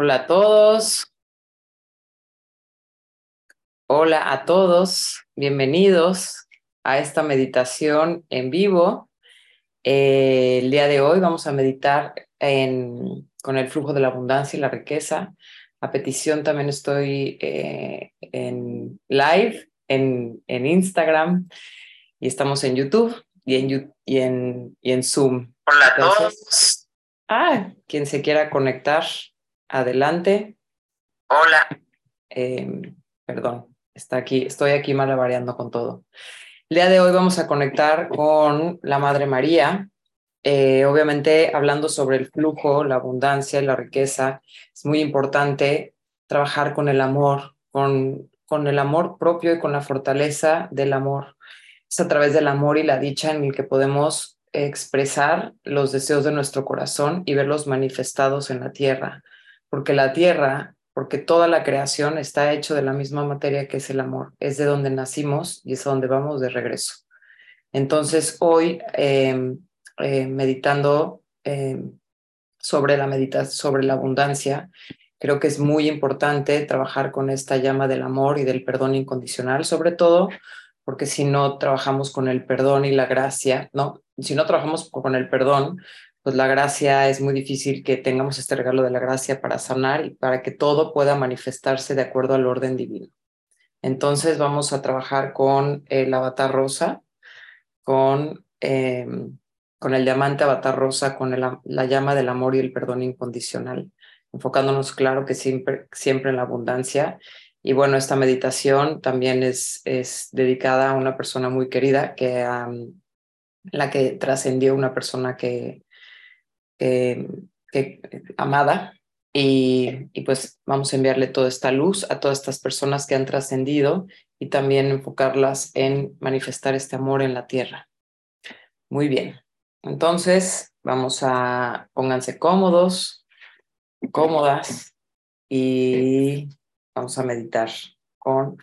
Hola a todos. Hola a todos. Bienvenidos a esta meditación en vivo. Eh, el día de hoy vamos a meditar en, con el flujo de la abundancia y la riqueza. A petición también estoy eh, en live en, en, Instagram y estamos en YouTube y en, y en, y en Zoom. Hola a todos. Ah, quien se quiera conectar, adelante. Hola. Eh, perdón, está aquí, estoy aquí malabareando con todo. El día de hoy vamos a conectar con la Madre María. Eh, obviamente, hablando sobre el flujo, la abundancia y la riqueza, es muy importante trabajar con el amor, con, con el amor propio y con la fortaleza del amor. Es a través del amor y la dicha en el que podemos expresar los deseos de nuestro corazón y verlos manifestados en la tierra porque la tierra, porque toda la creación está hecho de la misma materia que es el amor, es de donde nacimos y es a donde vamos de regreso. Entonces, hoy, eh, eh, meditando eh, sobre, la medita sobre la abundancia, creo que es muy importante trabajar con esta llama del amor y del perdón incondicional, sobre todo porque si no trabajamos con el perdón y la gracia, ¿no? Si no trabajamos con el perdón, pues la gracia es muy difícil que tengamos este regalo de la gracia para sanar y para que todo pueda manifestarse de acuerdo al orden divino. Entonces vamos a trabajar con el avatar rosa, con, eh, con el diamante avatar rosa, con la llama del amor y el perdón incondicional, enfocándonos claro que siempre, siempre en la abundancia. Y bueno, esta meditación también es, es dedicada a una persona muy querida, que um, la que trascendió una persona que, eh, que, amada y, y, pues vamos a enviarle toda esta luz a todas estas personas que han trascendido y también enfocarlas en manifestar este amor en la tierra. Muy bien, entonces vamos a, pónganse cómodos, cómodas y vamos a meditar con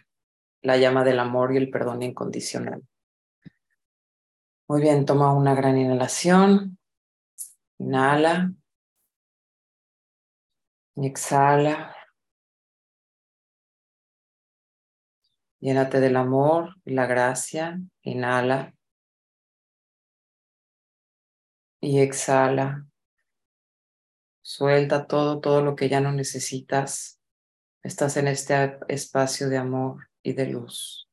la llama del amor y el perdón incondicional. Muy bien, toma una gran inhalación. Inhala. Y exhala. Llénate del amor y la gracia. Inhala. Y exhala. Suelta todo, todo lo que ya no necesitas. Estás en este espacio de amor y de luz.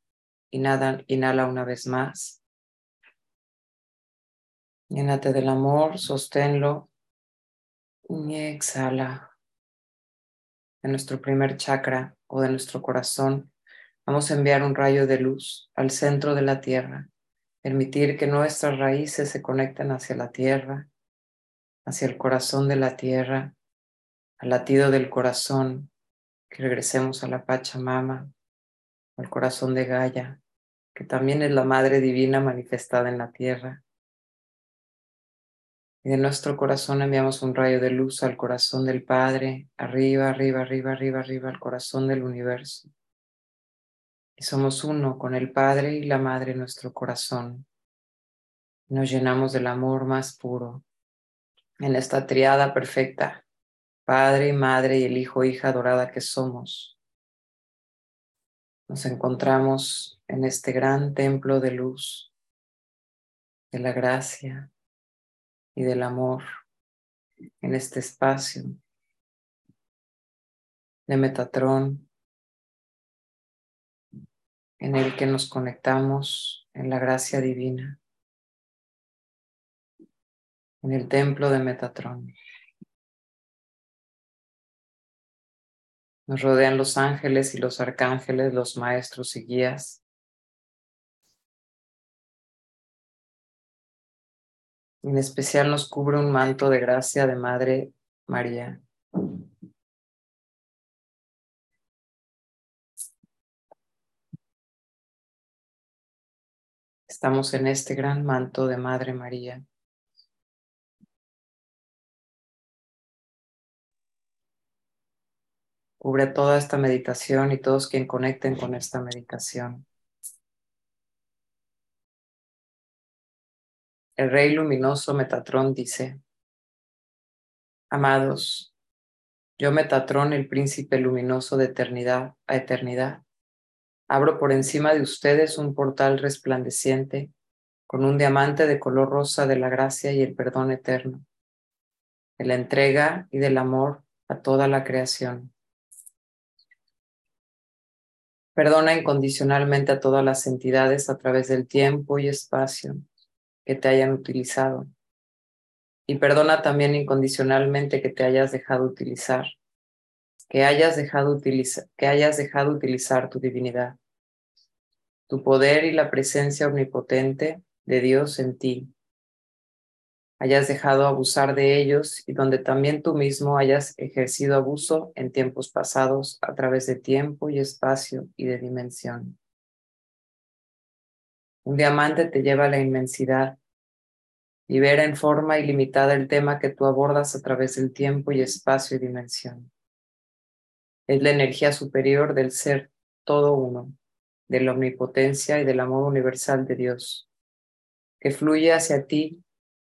Inhala, inhala una vez más. Llénate del amor, sosténlo y exhala. En nuestro primer chakra o de nuestro corazón, vamos a enviar un rayo de luz al centro de la tierra, permitir que nuestras raíces se conecten hacia la tierra, hacia el corazón de la tierra, al latido del corazón, que regresemos a la Pachamama, al corazón de Gaia, que también es la Madre Divina manifestada en la tierra y de nuestro corazón enviamos un rayo de luz al corazón del Padre, arriba, arriba, arriba, arriba, arriba, al corazón del universo. Y somos uno con el Padre y la Madre en nuestro corazón. Nos llenamos del amor más puro en esta triada perfecta, Padre, Madre y el Hijo, Hija adorada que somos. Nos encontramos en este gran templo de luz, de la gracia, y del amor en este espacio de Metatrón en el que nos conectamos en la gracia divina, en el templo de Metatrón. Nos rodean los ángeles y los arcángeles, los maestros y guías En especial nos cubre un manto de gracia de Madre María. Estamos en este gran manto de Madre María. Cubre toda esta meditación y todos quien conecten con esta meditación. El rey luminoso Metatrón dice, Amados, Yo, Metatrón, el príncipe luminoso de eternidad a eternidad, abro por encima de ustedes un portal resplandeciente con un diamante de color rosa de la gracia y el perdón eterno, de la entrega y del amor a toda la creación. Perdona incondicionalmente a todas las entidades a través del tiempo y espacio que te hayan utilizado y perdona también incondicionalmente que te hayas dejado utilizar, que hayas dejado, utilizar, que hayas dejado utilizar tu divinidad, tu poder y la presencia omnipotente de Dios en ti. Hayas dejado abusar de ellos y donde también tú mismo hayas ejercido abuso en tiempos pasados a través de tiempo y espacio y de dimensión. Un diamante te lleva a la inmensidad Libera en forma ilimitada el tema que tú abordas a través del tiempo y espacio y dimensión. Es la energía superior del ser todo uno, de la omnipotencia y del amor universal de Dios, que fluye hacia ti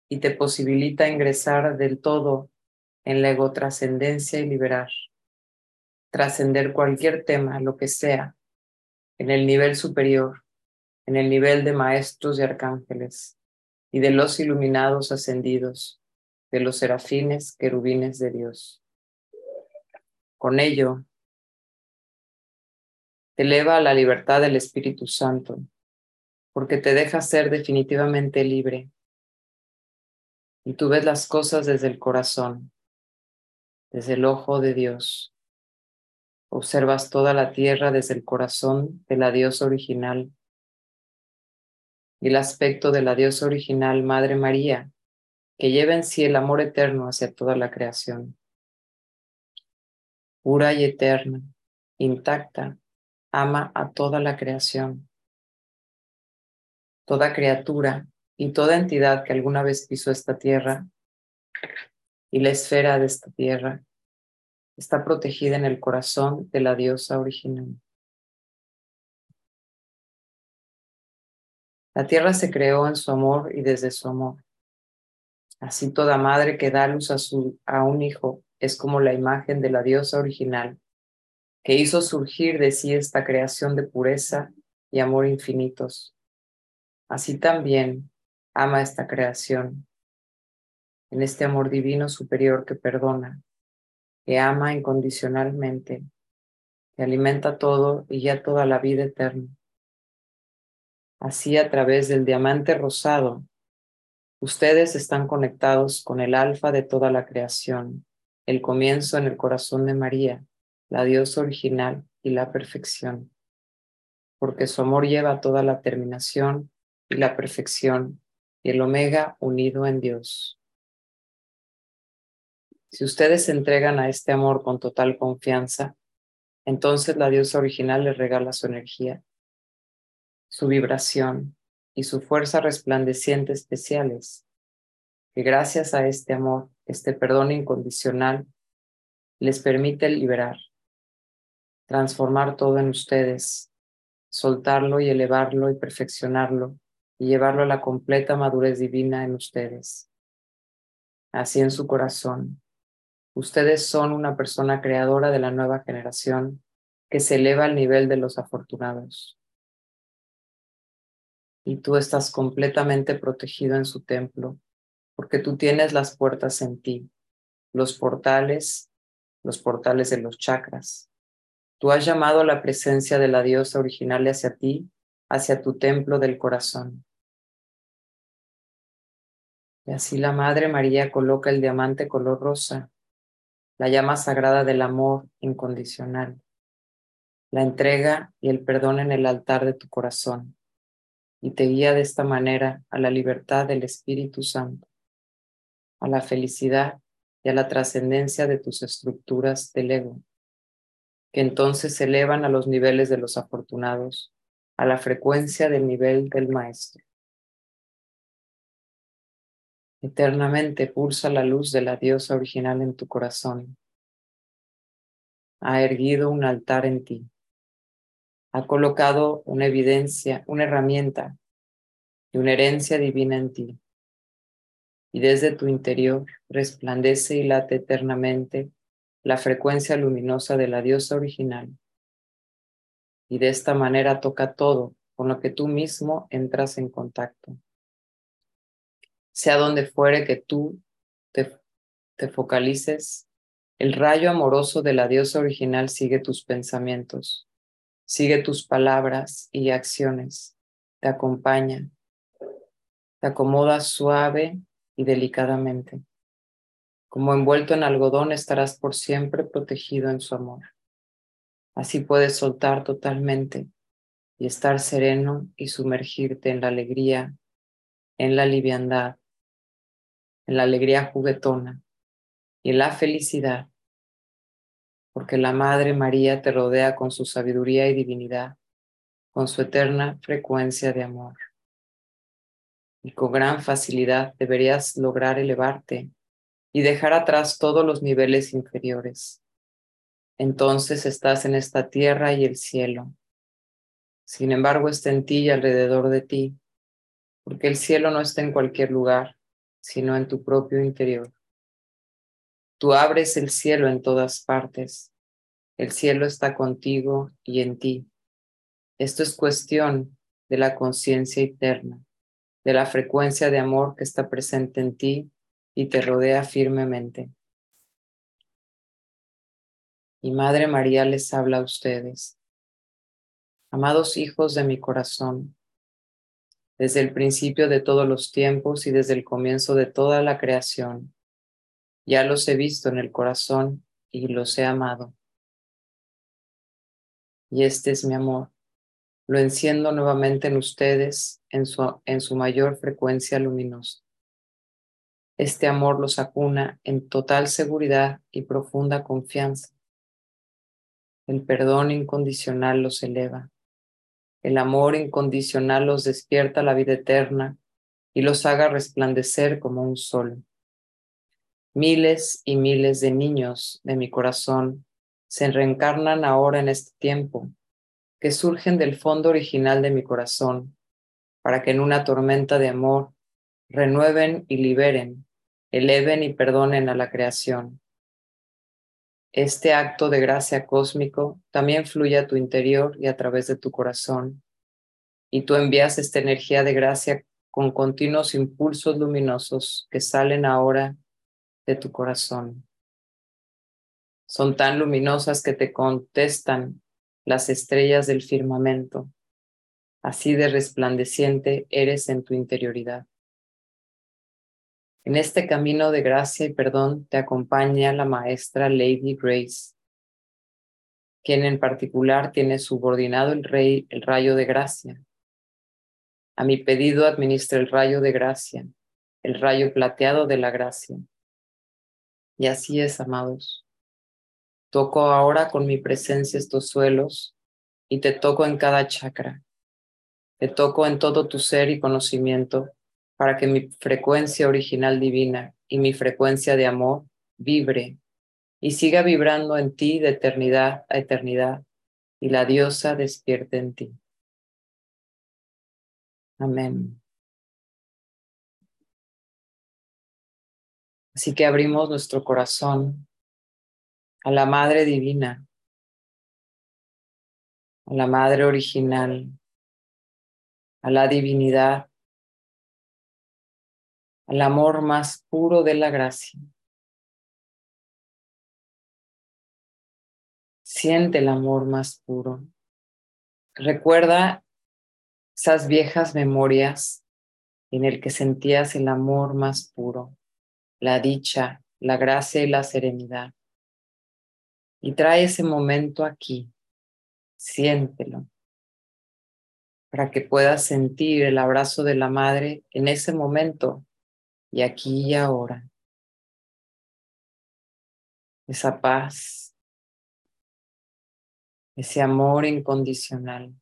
y te posibilita ingresar del todo en la egotrascendencia y liberar, trascender cualquier tema, lo que sea, en el nivel superior, en el nivel de maestros y arcángeles, y de los iluminados ascendidos, de los serafines, querubines de Dios. Con ello, te eleva a la libertad del Espíritu Santo, porque te deja ser definitivamente libre. Y tú ves las cosas desde el corazón, desde el ojo de Dios. Observas toda la tierra desde el corazón de la diosa original y el aspecto de la diosa original Madre María, que lleva en sí el amor eterno hacia toda la creación. Pura y eterna, intacta, ama a toda la creación. Toda criatura y toda entidad que alguna vez pisó esta tierra y la esfera de esta tierra está protegida en el corazón de la diosa original. La tierra se creó en su amor y desde su amor. Así toda madre que da luz a, su, un hijo es como la imagen de la diosa original, que hizo surgir de sí esta creación de pureza y amor infinitos. Así también ama esta creación, en este amor divino superior que perdona, que ama incondicionalmente, que alimenta todo y ya toda la vida eterna. Así a través del diamante rosado, ustedes están conectados con el alfa de toda la creación, el comienzo en el corazón de María, la diosa original y la perfección, porque su amor lleva toda la terminación y la perfección y el omega unido en Dios. Si ustedes se entregan a este amor con total confianza, entonces la diosa original les regala su energía su vibración y su fuerza resplandeciente especiales, que gracias a este amor, este perdón incondicional, les permite liberar, transformar todo en ustedes, soltarlo y elevarlo y perfeccionarlo y llevarlo a la completa madurez divina en ustedes. Así en su corazón, ustedes son una persona creadora de la nueva generación que se eleva al nivel de los afortunados y tú estás completamente protegido en su templo, porque tú tienes las puertas en ti, los portales, los portales de los chakras. Tú has llamado la presencia de la diosa original hacia ti, hacia tu templo del corazón. Y así la Madre María coloca el diamante color rosa, la llama sagrada del amor incondicional, la entrega y el perdón en el altar de tu corazón y te guía de esta manera a la libertad del Espíritu Santo, a la felicidad y a la trascendencia de tus estructuras del ego, que entonces se elevan a los niveles de los afortunados, a la frecuencia del nivel del Maestro. Eternamente pulsa la luz de la diosa original en tu corazón. Ha erguido un altar en ti ha colocado una evidencia, una herramienta y una herencia divina en ti. Y desde tu interior resplandece y late eternamente la frecuencia luminosa de la diosa original. Y de esta manera toca todo con lo que tú mismo entras en contacto. Sea donde fuere que tú te, te focalices, el rayo amoroso de la diosa original sigue tus pensamientos, sigue tus palabras y acciones, te acompaña, te acomoda suave y delicadamente. Como envuelto en algodón estarás por siempre protegido en su amor. Así puedes soltar totalmente y estar sereno y sumergirte en la alegría, en la liviandad, en la alegría juguetona y en la felicidad, porque la Madre María te rodea con su sabiduría y divinidad, con su eterna frecuencia de amor. Y con gran facilidad deberías lograr elevarte y dejar atrás todos los niveles inferiores. Entonces estás en esta tierra y el cielo. Sin embargo, está en ti y alrededor de ti, porque el cielo no está en cualquier lugar, sino en tu propio interior. Tú abres el cielo en todas partes. El cielo está contigo y en ti. Esto es cuestión de la conciencia eterna, de la frecuencia de amor que está presente en ti y te rodea firmemente. Y Madre María les habla a ustedes. Amados hijos de mi corazón, desde el principio de todos los tiempos y desde el comienzo de toda la creación, ya los he visto en el corazón y los he amado. Y este es mi amor. Lo enciendo nuevamente en ustedes en su, mayor frecuencia luminosa. Este amor los acuna en total seguridad y profunda confianza. El perdón incondicional los eleva. El amor incondicional los despierta a la vida eterna y los haga resplandecer como un sol. Miles y miles de niños de mi corazón se reencarnan ahora en este tiempo, que surgen del fondo original de mi corazón, para que en una tormenta de amor renueven y liberen eleven y perdonen a la creación. Este acto de gracia cósmico también fluye a tu interior y a través de tu corazón, y tú envías esta energía de gracia con continuos impulsos luminosos que salen ahora de tu corazón. Son tan luminosas que te contestan las estrellas del firmamento. Así de resplandeciente eres en tu interioridad. En este camino de gracia y perdón te acompaña la maestra Lady Grace, quien en particular tiene subordinado el, rey, el rayo de gracia. A mi pedido administra el rayo de gracia, el rayo plateado de la gracia. Y así es, amados. Toco ahora con mi presencia estos suelos y te toco en cada chakra. Te toco en todo tu ser y conocimiento para que mi frecuencia original divina y mi frecuencia de amor vibre y siga vibrando en ti de eternidad a eternidad y la diosa despierte en ti. Amén. Así que abrimos nuestro corazón a la Madre Divina, a la Madre Original, a la Divinidad al amor más puro de la gracia. Siente el amor más puro. Recuerda esas viejas memorias en el que sentías el amor más puro, la dicha, la gracia y la serenidad. Y trae ese momento aquí. Siéntelo para que puedas sentir el abrazo de la madre en ese momento y aquí y ahora. Esa paz, ese amor incondicional,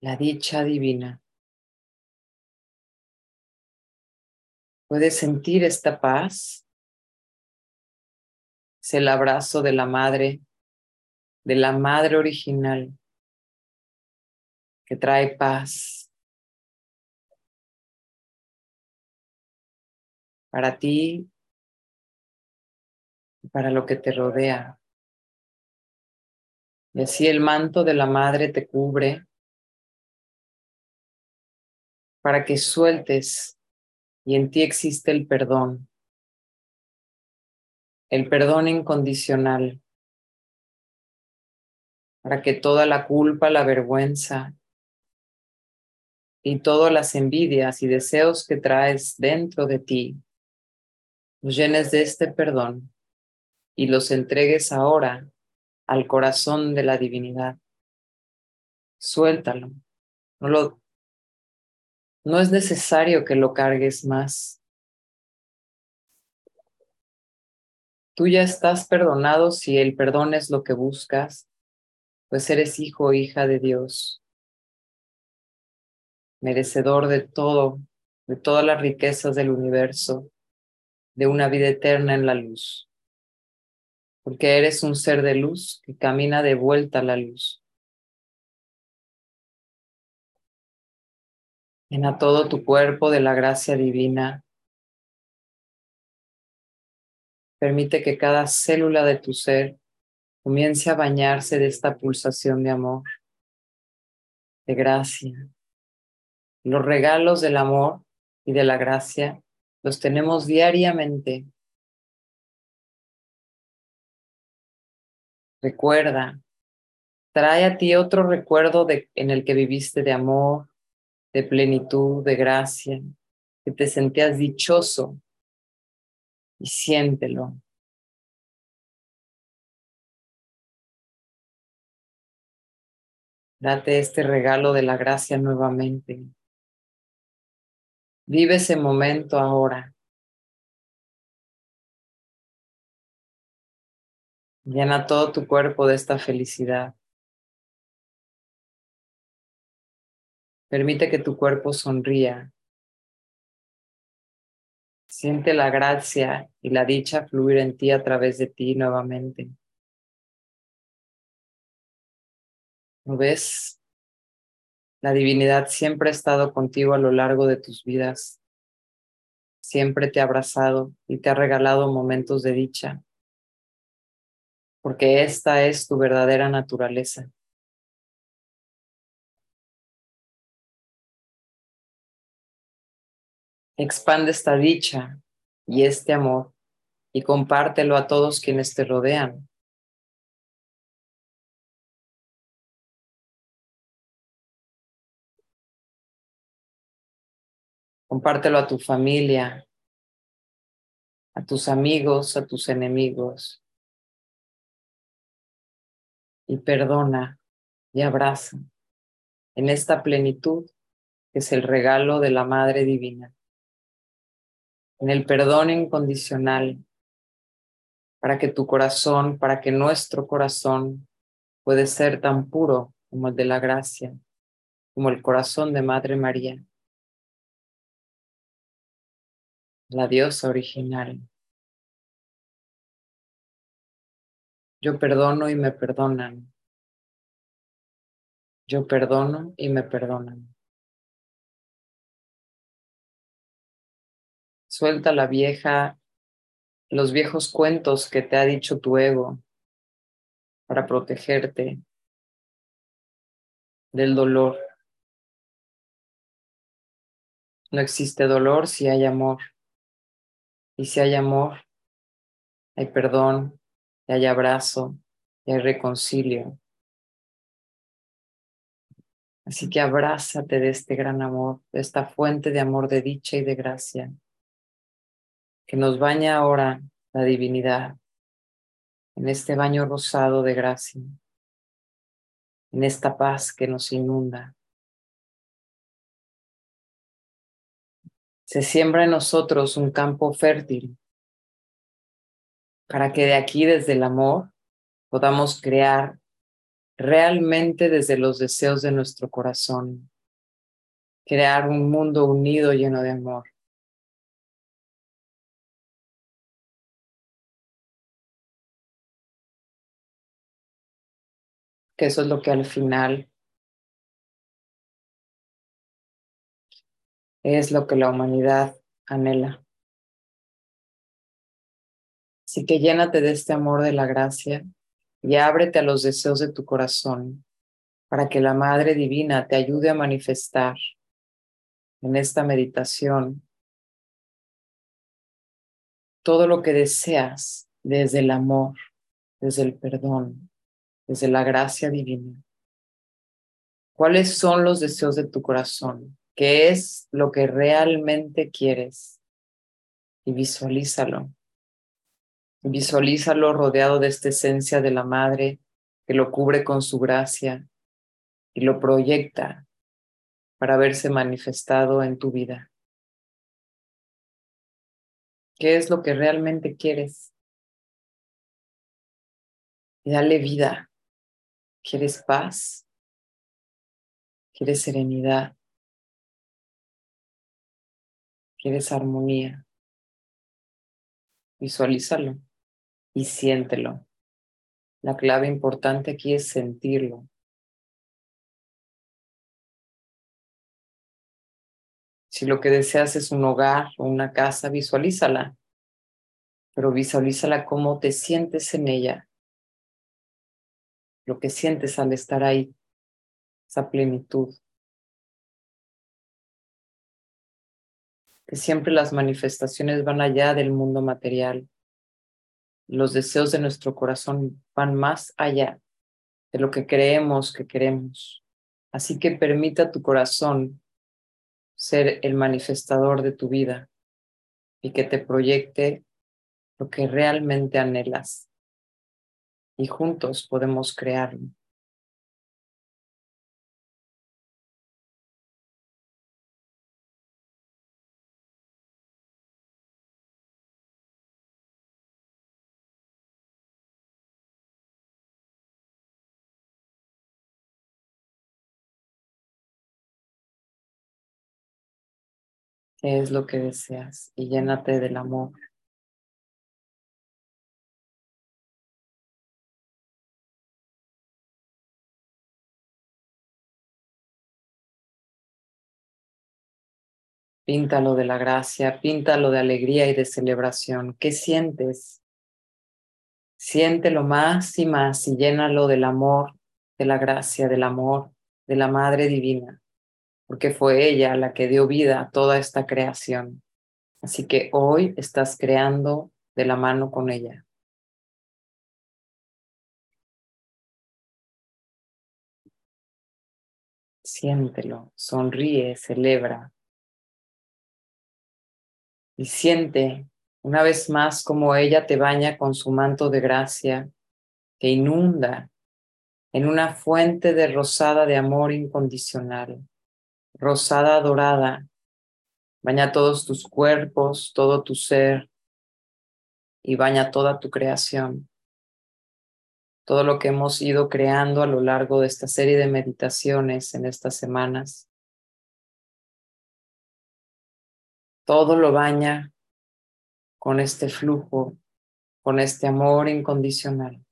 la dicha divina. Puedes sentir esta paz, es el abrazo de la madre, de la madre original que trae paz, para ti y para lo que te rodea. Y así el manto de la madre te cubre para que sueltes y en ti existe el perdón, el perdón incondicional, para que toda la culpa, la vergüenza y todas las envidias y deseos que traes dentro de ti, los llenes de este perdón y los entregues ahora al corazón de la divinidad. Suéltalo. No, lo, no es necesario que lo cargues más. Tú ya estás perdonado si el perdón es lo que buscas, pues eres hijo o hija de Dios, merecedor de todo, de todas las riquezas del universo, de una vida eterna en la luz porque eres un ser de luz que camina de vuelta a la luz. Llena todo tu cuerpo de la gracia divina. Permite que cada célula de tu ser comience a bañarse de esta pulsación de amor, de gracia. Los regalos del amor y de la gracia los tenemos diariamente Recuerda, trae a ti otro recuerdo en el que viviste de amor, de plenitud, de gracia, que te sentías dichoso y siéntelo. Date este regalo de la gracia nuevamente. Vive ese momento ahora. Llena todo tu cuerpo de esta felicidad. Permite que tu cuerpo sonría. Siente la gracia y la dicha fluir en ti a través de ti nuevamente. ¿Lo ves? La divinidad siempre ha estado contigo a lo largo de tus vidas. Siempre te ha abrazado y te ha regalado momentos de dicha porque esta es tu verdadera naturaleza. Expande esta dicha y este amor y compártelo a todos quienes te rodean. Compártelo a tu familia, a tus amigos, a tus enemigos y perdona y abraza en esta plenitud que es el regalo de la Madre Divina, en el perdón incondicional, para que tu corazón, para que nuestro corazón puede ser tan puro como el de la gracia, como el corazón de Madre María, la diosa original. Yo perdono y me perdonan. Yo perdono y me perdonan. Suelta la vieja, los viejos cuentos que te ha dicho tu ego para protegerte del dolor. No existe dolor si hay amor. Y si hay amor, hay perdón, y hay abrazo, y hay reconcilio. Así que abrázate de este gran amor, de esta fuente de amor, de dicha y de gracia, que nos baña ahora la divinidad en este baño rosado de gracia, en esta paz que nos inunda. Se siembra en nosotros un campo fértil para que de aquí, desde el amor, podamos crear realmente desde los deseos de nuestro corazón, crear un mundo unido lleno de amor. Que eso es lo que al final es lo que la humanidad anhela. Así que llénate de este amor de la gracia y ábrete a los deseos de tu corazón para que la Madre Divina te ayude a manifestar en esta meditación todo lo que deseas desde el amor, desde el perdón, desde la gracia divina. ¿Cuáles son los deseos de tu corazón? ¿Qué es lo que realmente quieres? Y visualízalo. Visualízalo rodeado de esta esencia de la Madre que lo cubre con su gracia y lo proyecta para verse manifestado en tu vida. ¿Qué es lo que realmente quieres? Y dale vida. ¿Quieres paz? ¿Quieres serenidad? ¿Quieres armonía? Visualízalo y siéntelo. La clave importante aquí es sentirlo. Si lo que deseas es un hogar o una casa, visualízala, pero visualízala cómo te sientes en ella, lo que sientes al estar ahí, esa plenitud. Que siempre las manifestaciones van allá del mundo material. Los deseos de nuestro corazón van más allá de lo que creemos que queremos. Así que permita tu corazón ser el manifestador de tu vida y que te proyecte lo que realmente anhelas. Y juntos podemos crearlo. es lo que deseas y llénate del amor. Píntalo de la gracia, píntalo de alegría y de celebración. ¿Qué sientes? Siéntelo más y más y llénalo del amor, de la gracia, del amor, de la Madre Divina porque fue ella la que dio vida a toda esta creación. Así que hoy estás creando de la mano con ella. Siéntelo, sonríe, celebra. Y siente una vez más como ella te baña con su manto de gracia que inunda en una fuente de rosada de amor incondicional rosada dorada, baña todos tus cuerpos, todo tu ser y baña toda tu creación. Todo lo que hemos ido creando a lo largo de esta serie de meditaciones en estas semanas. Todo lo baña con este flujo, con este amor incondicional.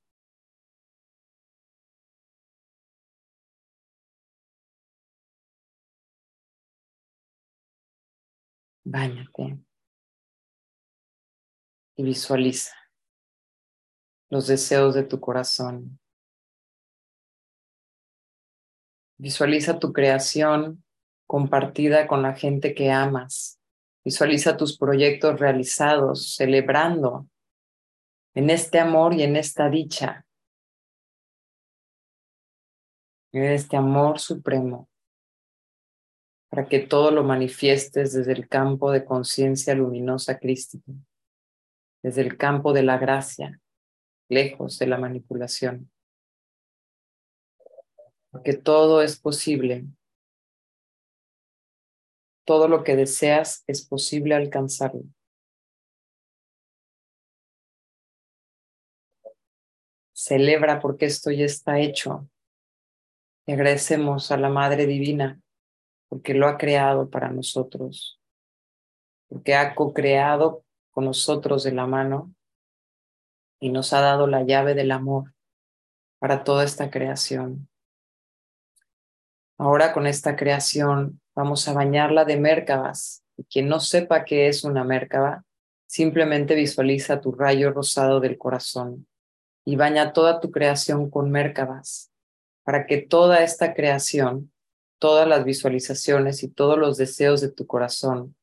Báñate y visualiza los deseos de tu corazón. Visualiza tu creación compartida con la gente que amas. Visualiza tus proyectos realizados, celebrando en este amor y en esta dicha, en este amor supremo para que todo lo manifiestes desde el campo de conciencia luminosa crística, desde el campo de la gracia, lejos de la manipulación. Porque todo es posible. Todo lo que deseas es posible alcanzarlo. Celebra porque esto ya está hecho. Y agradecemos a la Madre Divina porque lo ha creado para nosotros, porque ha co-creado con nosotros de la mano y nos ha dado la llave del amor para toda esta creación. Ahora con esta creación vamos a bañarla de mércabas. Y quien no sepa qué es una mércaba, Simplemente visualiza tu rayo rosado del corazón y baña toda tu creación con Merkabas para que toda esta creación, todas las visualizaciones y todos los deseos de tu corazón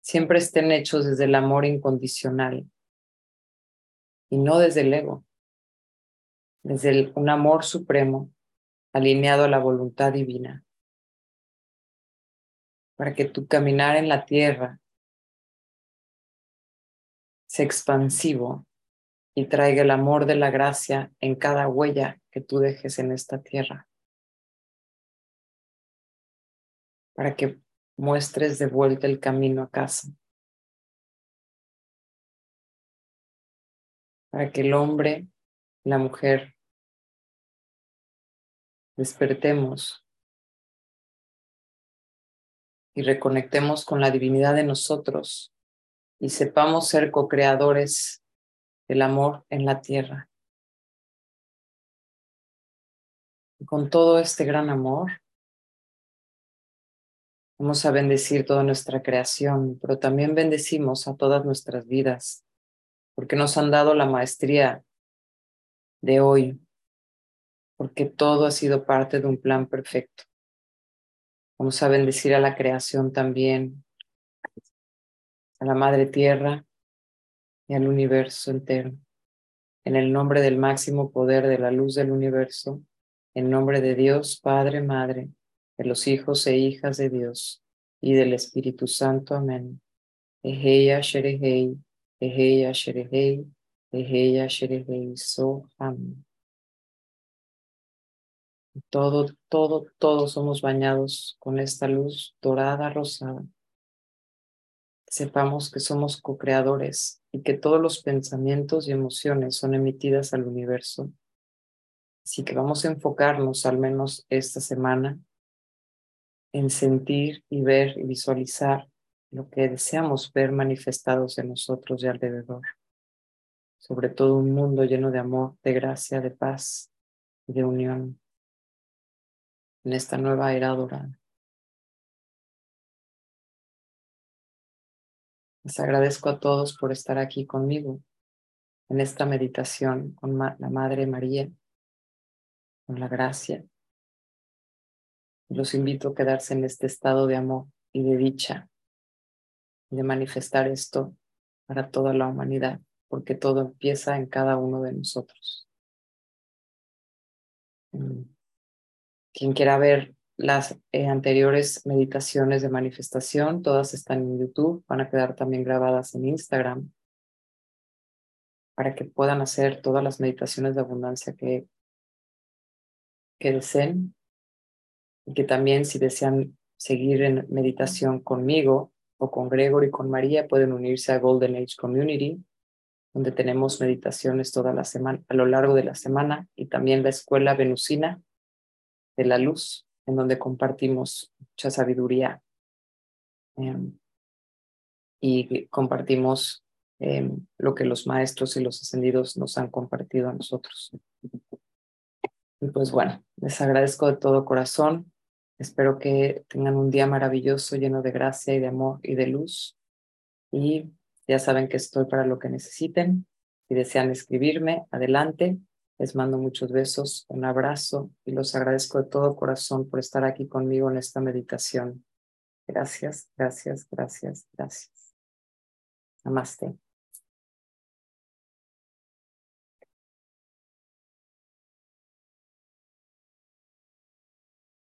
siempre estén hechos desde el amor incondicional y no desde el ego, desde un amor supremo alineado a la voluntad divina, para que tu caminar en la tierra sea expansivo y traiga el amor de la gracia en cada huella que tú dejes en esta tierra, para que muestres de vuelta el camino a casa. Para que el hombre, la mujer, despertemos y reconectemos con la divinidad de nosotros y sepamos ser co-creadores del amor en la tierra. Y con todo este gran amor, Vamos a bendecir toda nuestra creación, pero también bendecimos a todas nuestras vidas, porque nos han dado la maestría de hoy, porque todo ha sido parte de un plan perfecto. Vamos a bendecir a la creación también, a la Madre Tierra y al universo entero. En el nombre del máximo poder de la luz del universo, en nombre de Dios, Padre, Madre, de los hijos e hijas de Dios y del Espíritu Santo. Amén. Eheya Sherehei, Eheya Sherehei, Eheya Sherehei, So Amén. Todo, todo, todos somos bañados con esta luz dorada, rosada. Sepamos que somos co-creadores y que todos los pensamientos y emociones son emitidas al universo. Así que vamos a enfocarnos al menos esta semana en sentir y ver y visualizar lo que deseamos ver manifestados en nosotros y alrededor. Sobre todo un mundo lleno de amor, de gracia, de paz y de unión en esta nueva era dorada. Les agradezco a todos por estar aquí conmigo en esta meditación con la Madre María, con la gracia los invito a quedarse en este estado de amor y de dicha, de manifestar esto para toda la humanidad, porque todo empieza en cada uno de nosotros. Mm. Quien quiera ver las eh, anteriores meditaciones de manifestación, todas están en YouTube, van a quedar también grabadas en Instagram, para que puedan hacer todas las meditaciones de abundancia que, que deseen. Y que también si desean seguir en meditación conmigo o con Gregory y con María, pueden unirse a Golden Age Community, donde tenemos meditaciones toda la semana, a lo largo de la semana, y también la Escuela Venusina de la Luz, en donde compartimos mucha sabiduría em, y compartimos em, lo que los maestros y los ascendidos nos han compartido a nosotros. Y pues bueno, les agradezco de todo corazón Espero que tengan un día maravilloso, lleno de gracia y de amor y de luz. Y ya saben que estoy para lo que necesiten. Si desean escribirme, adelante. Les mando muchos besos, un abrazo y los agradezco de todo corazón por estar aquí conmigo en esta meditación. Gracias, gracias, gracias, gracias. Namaste.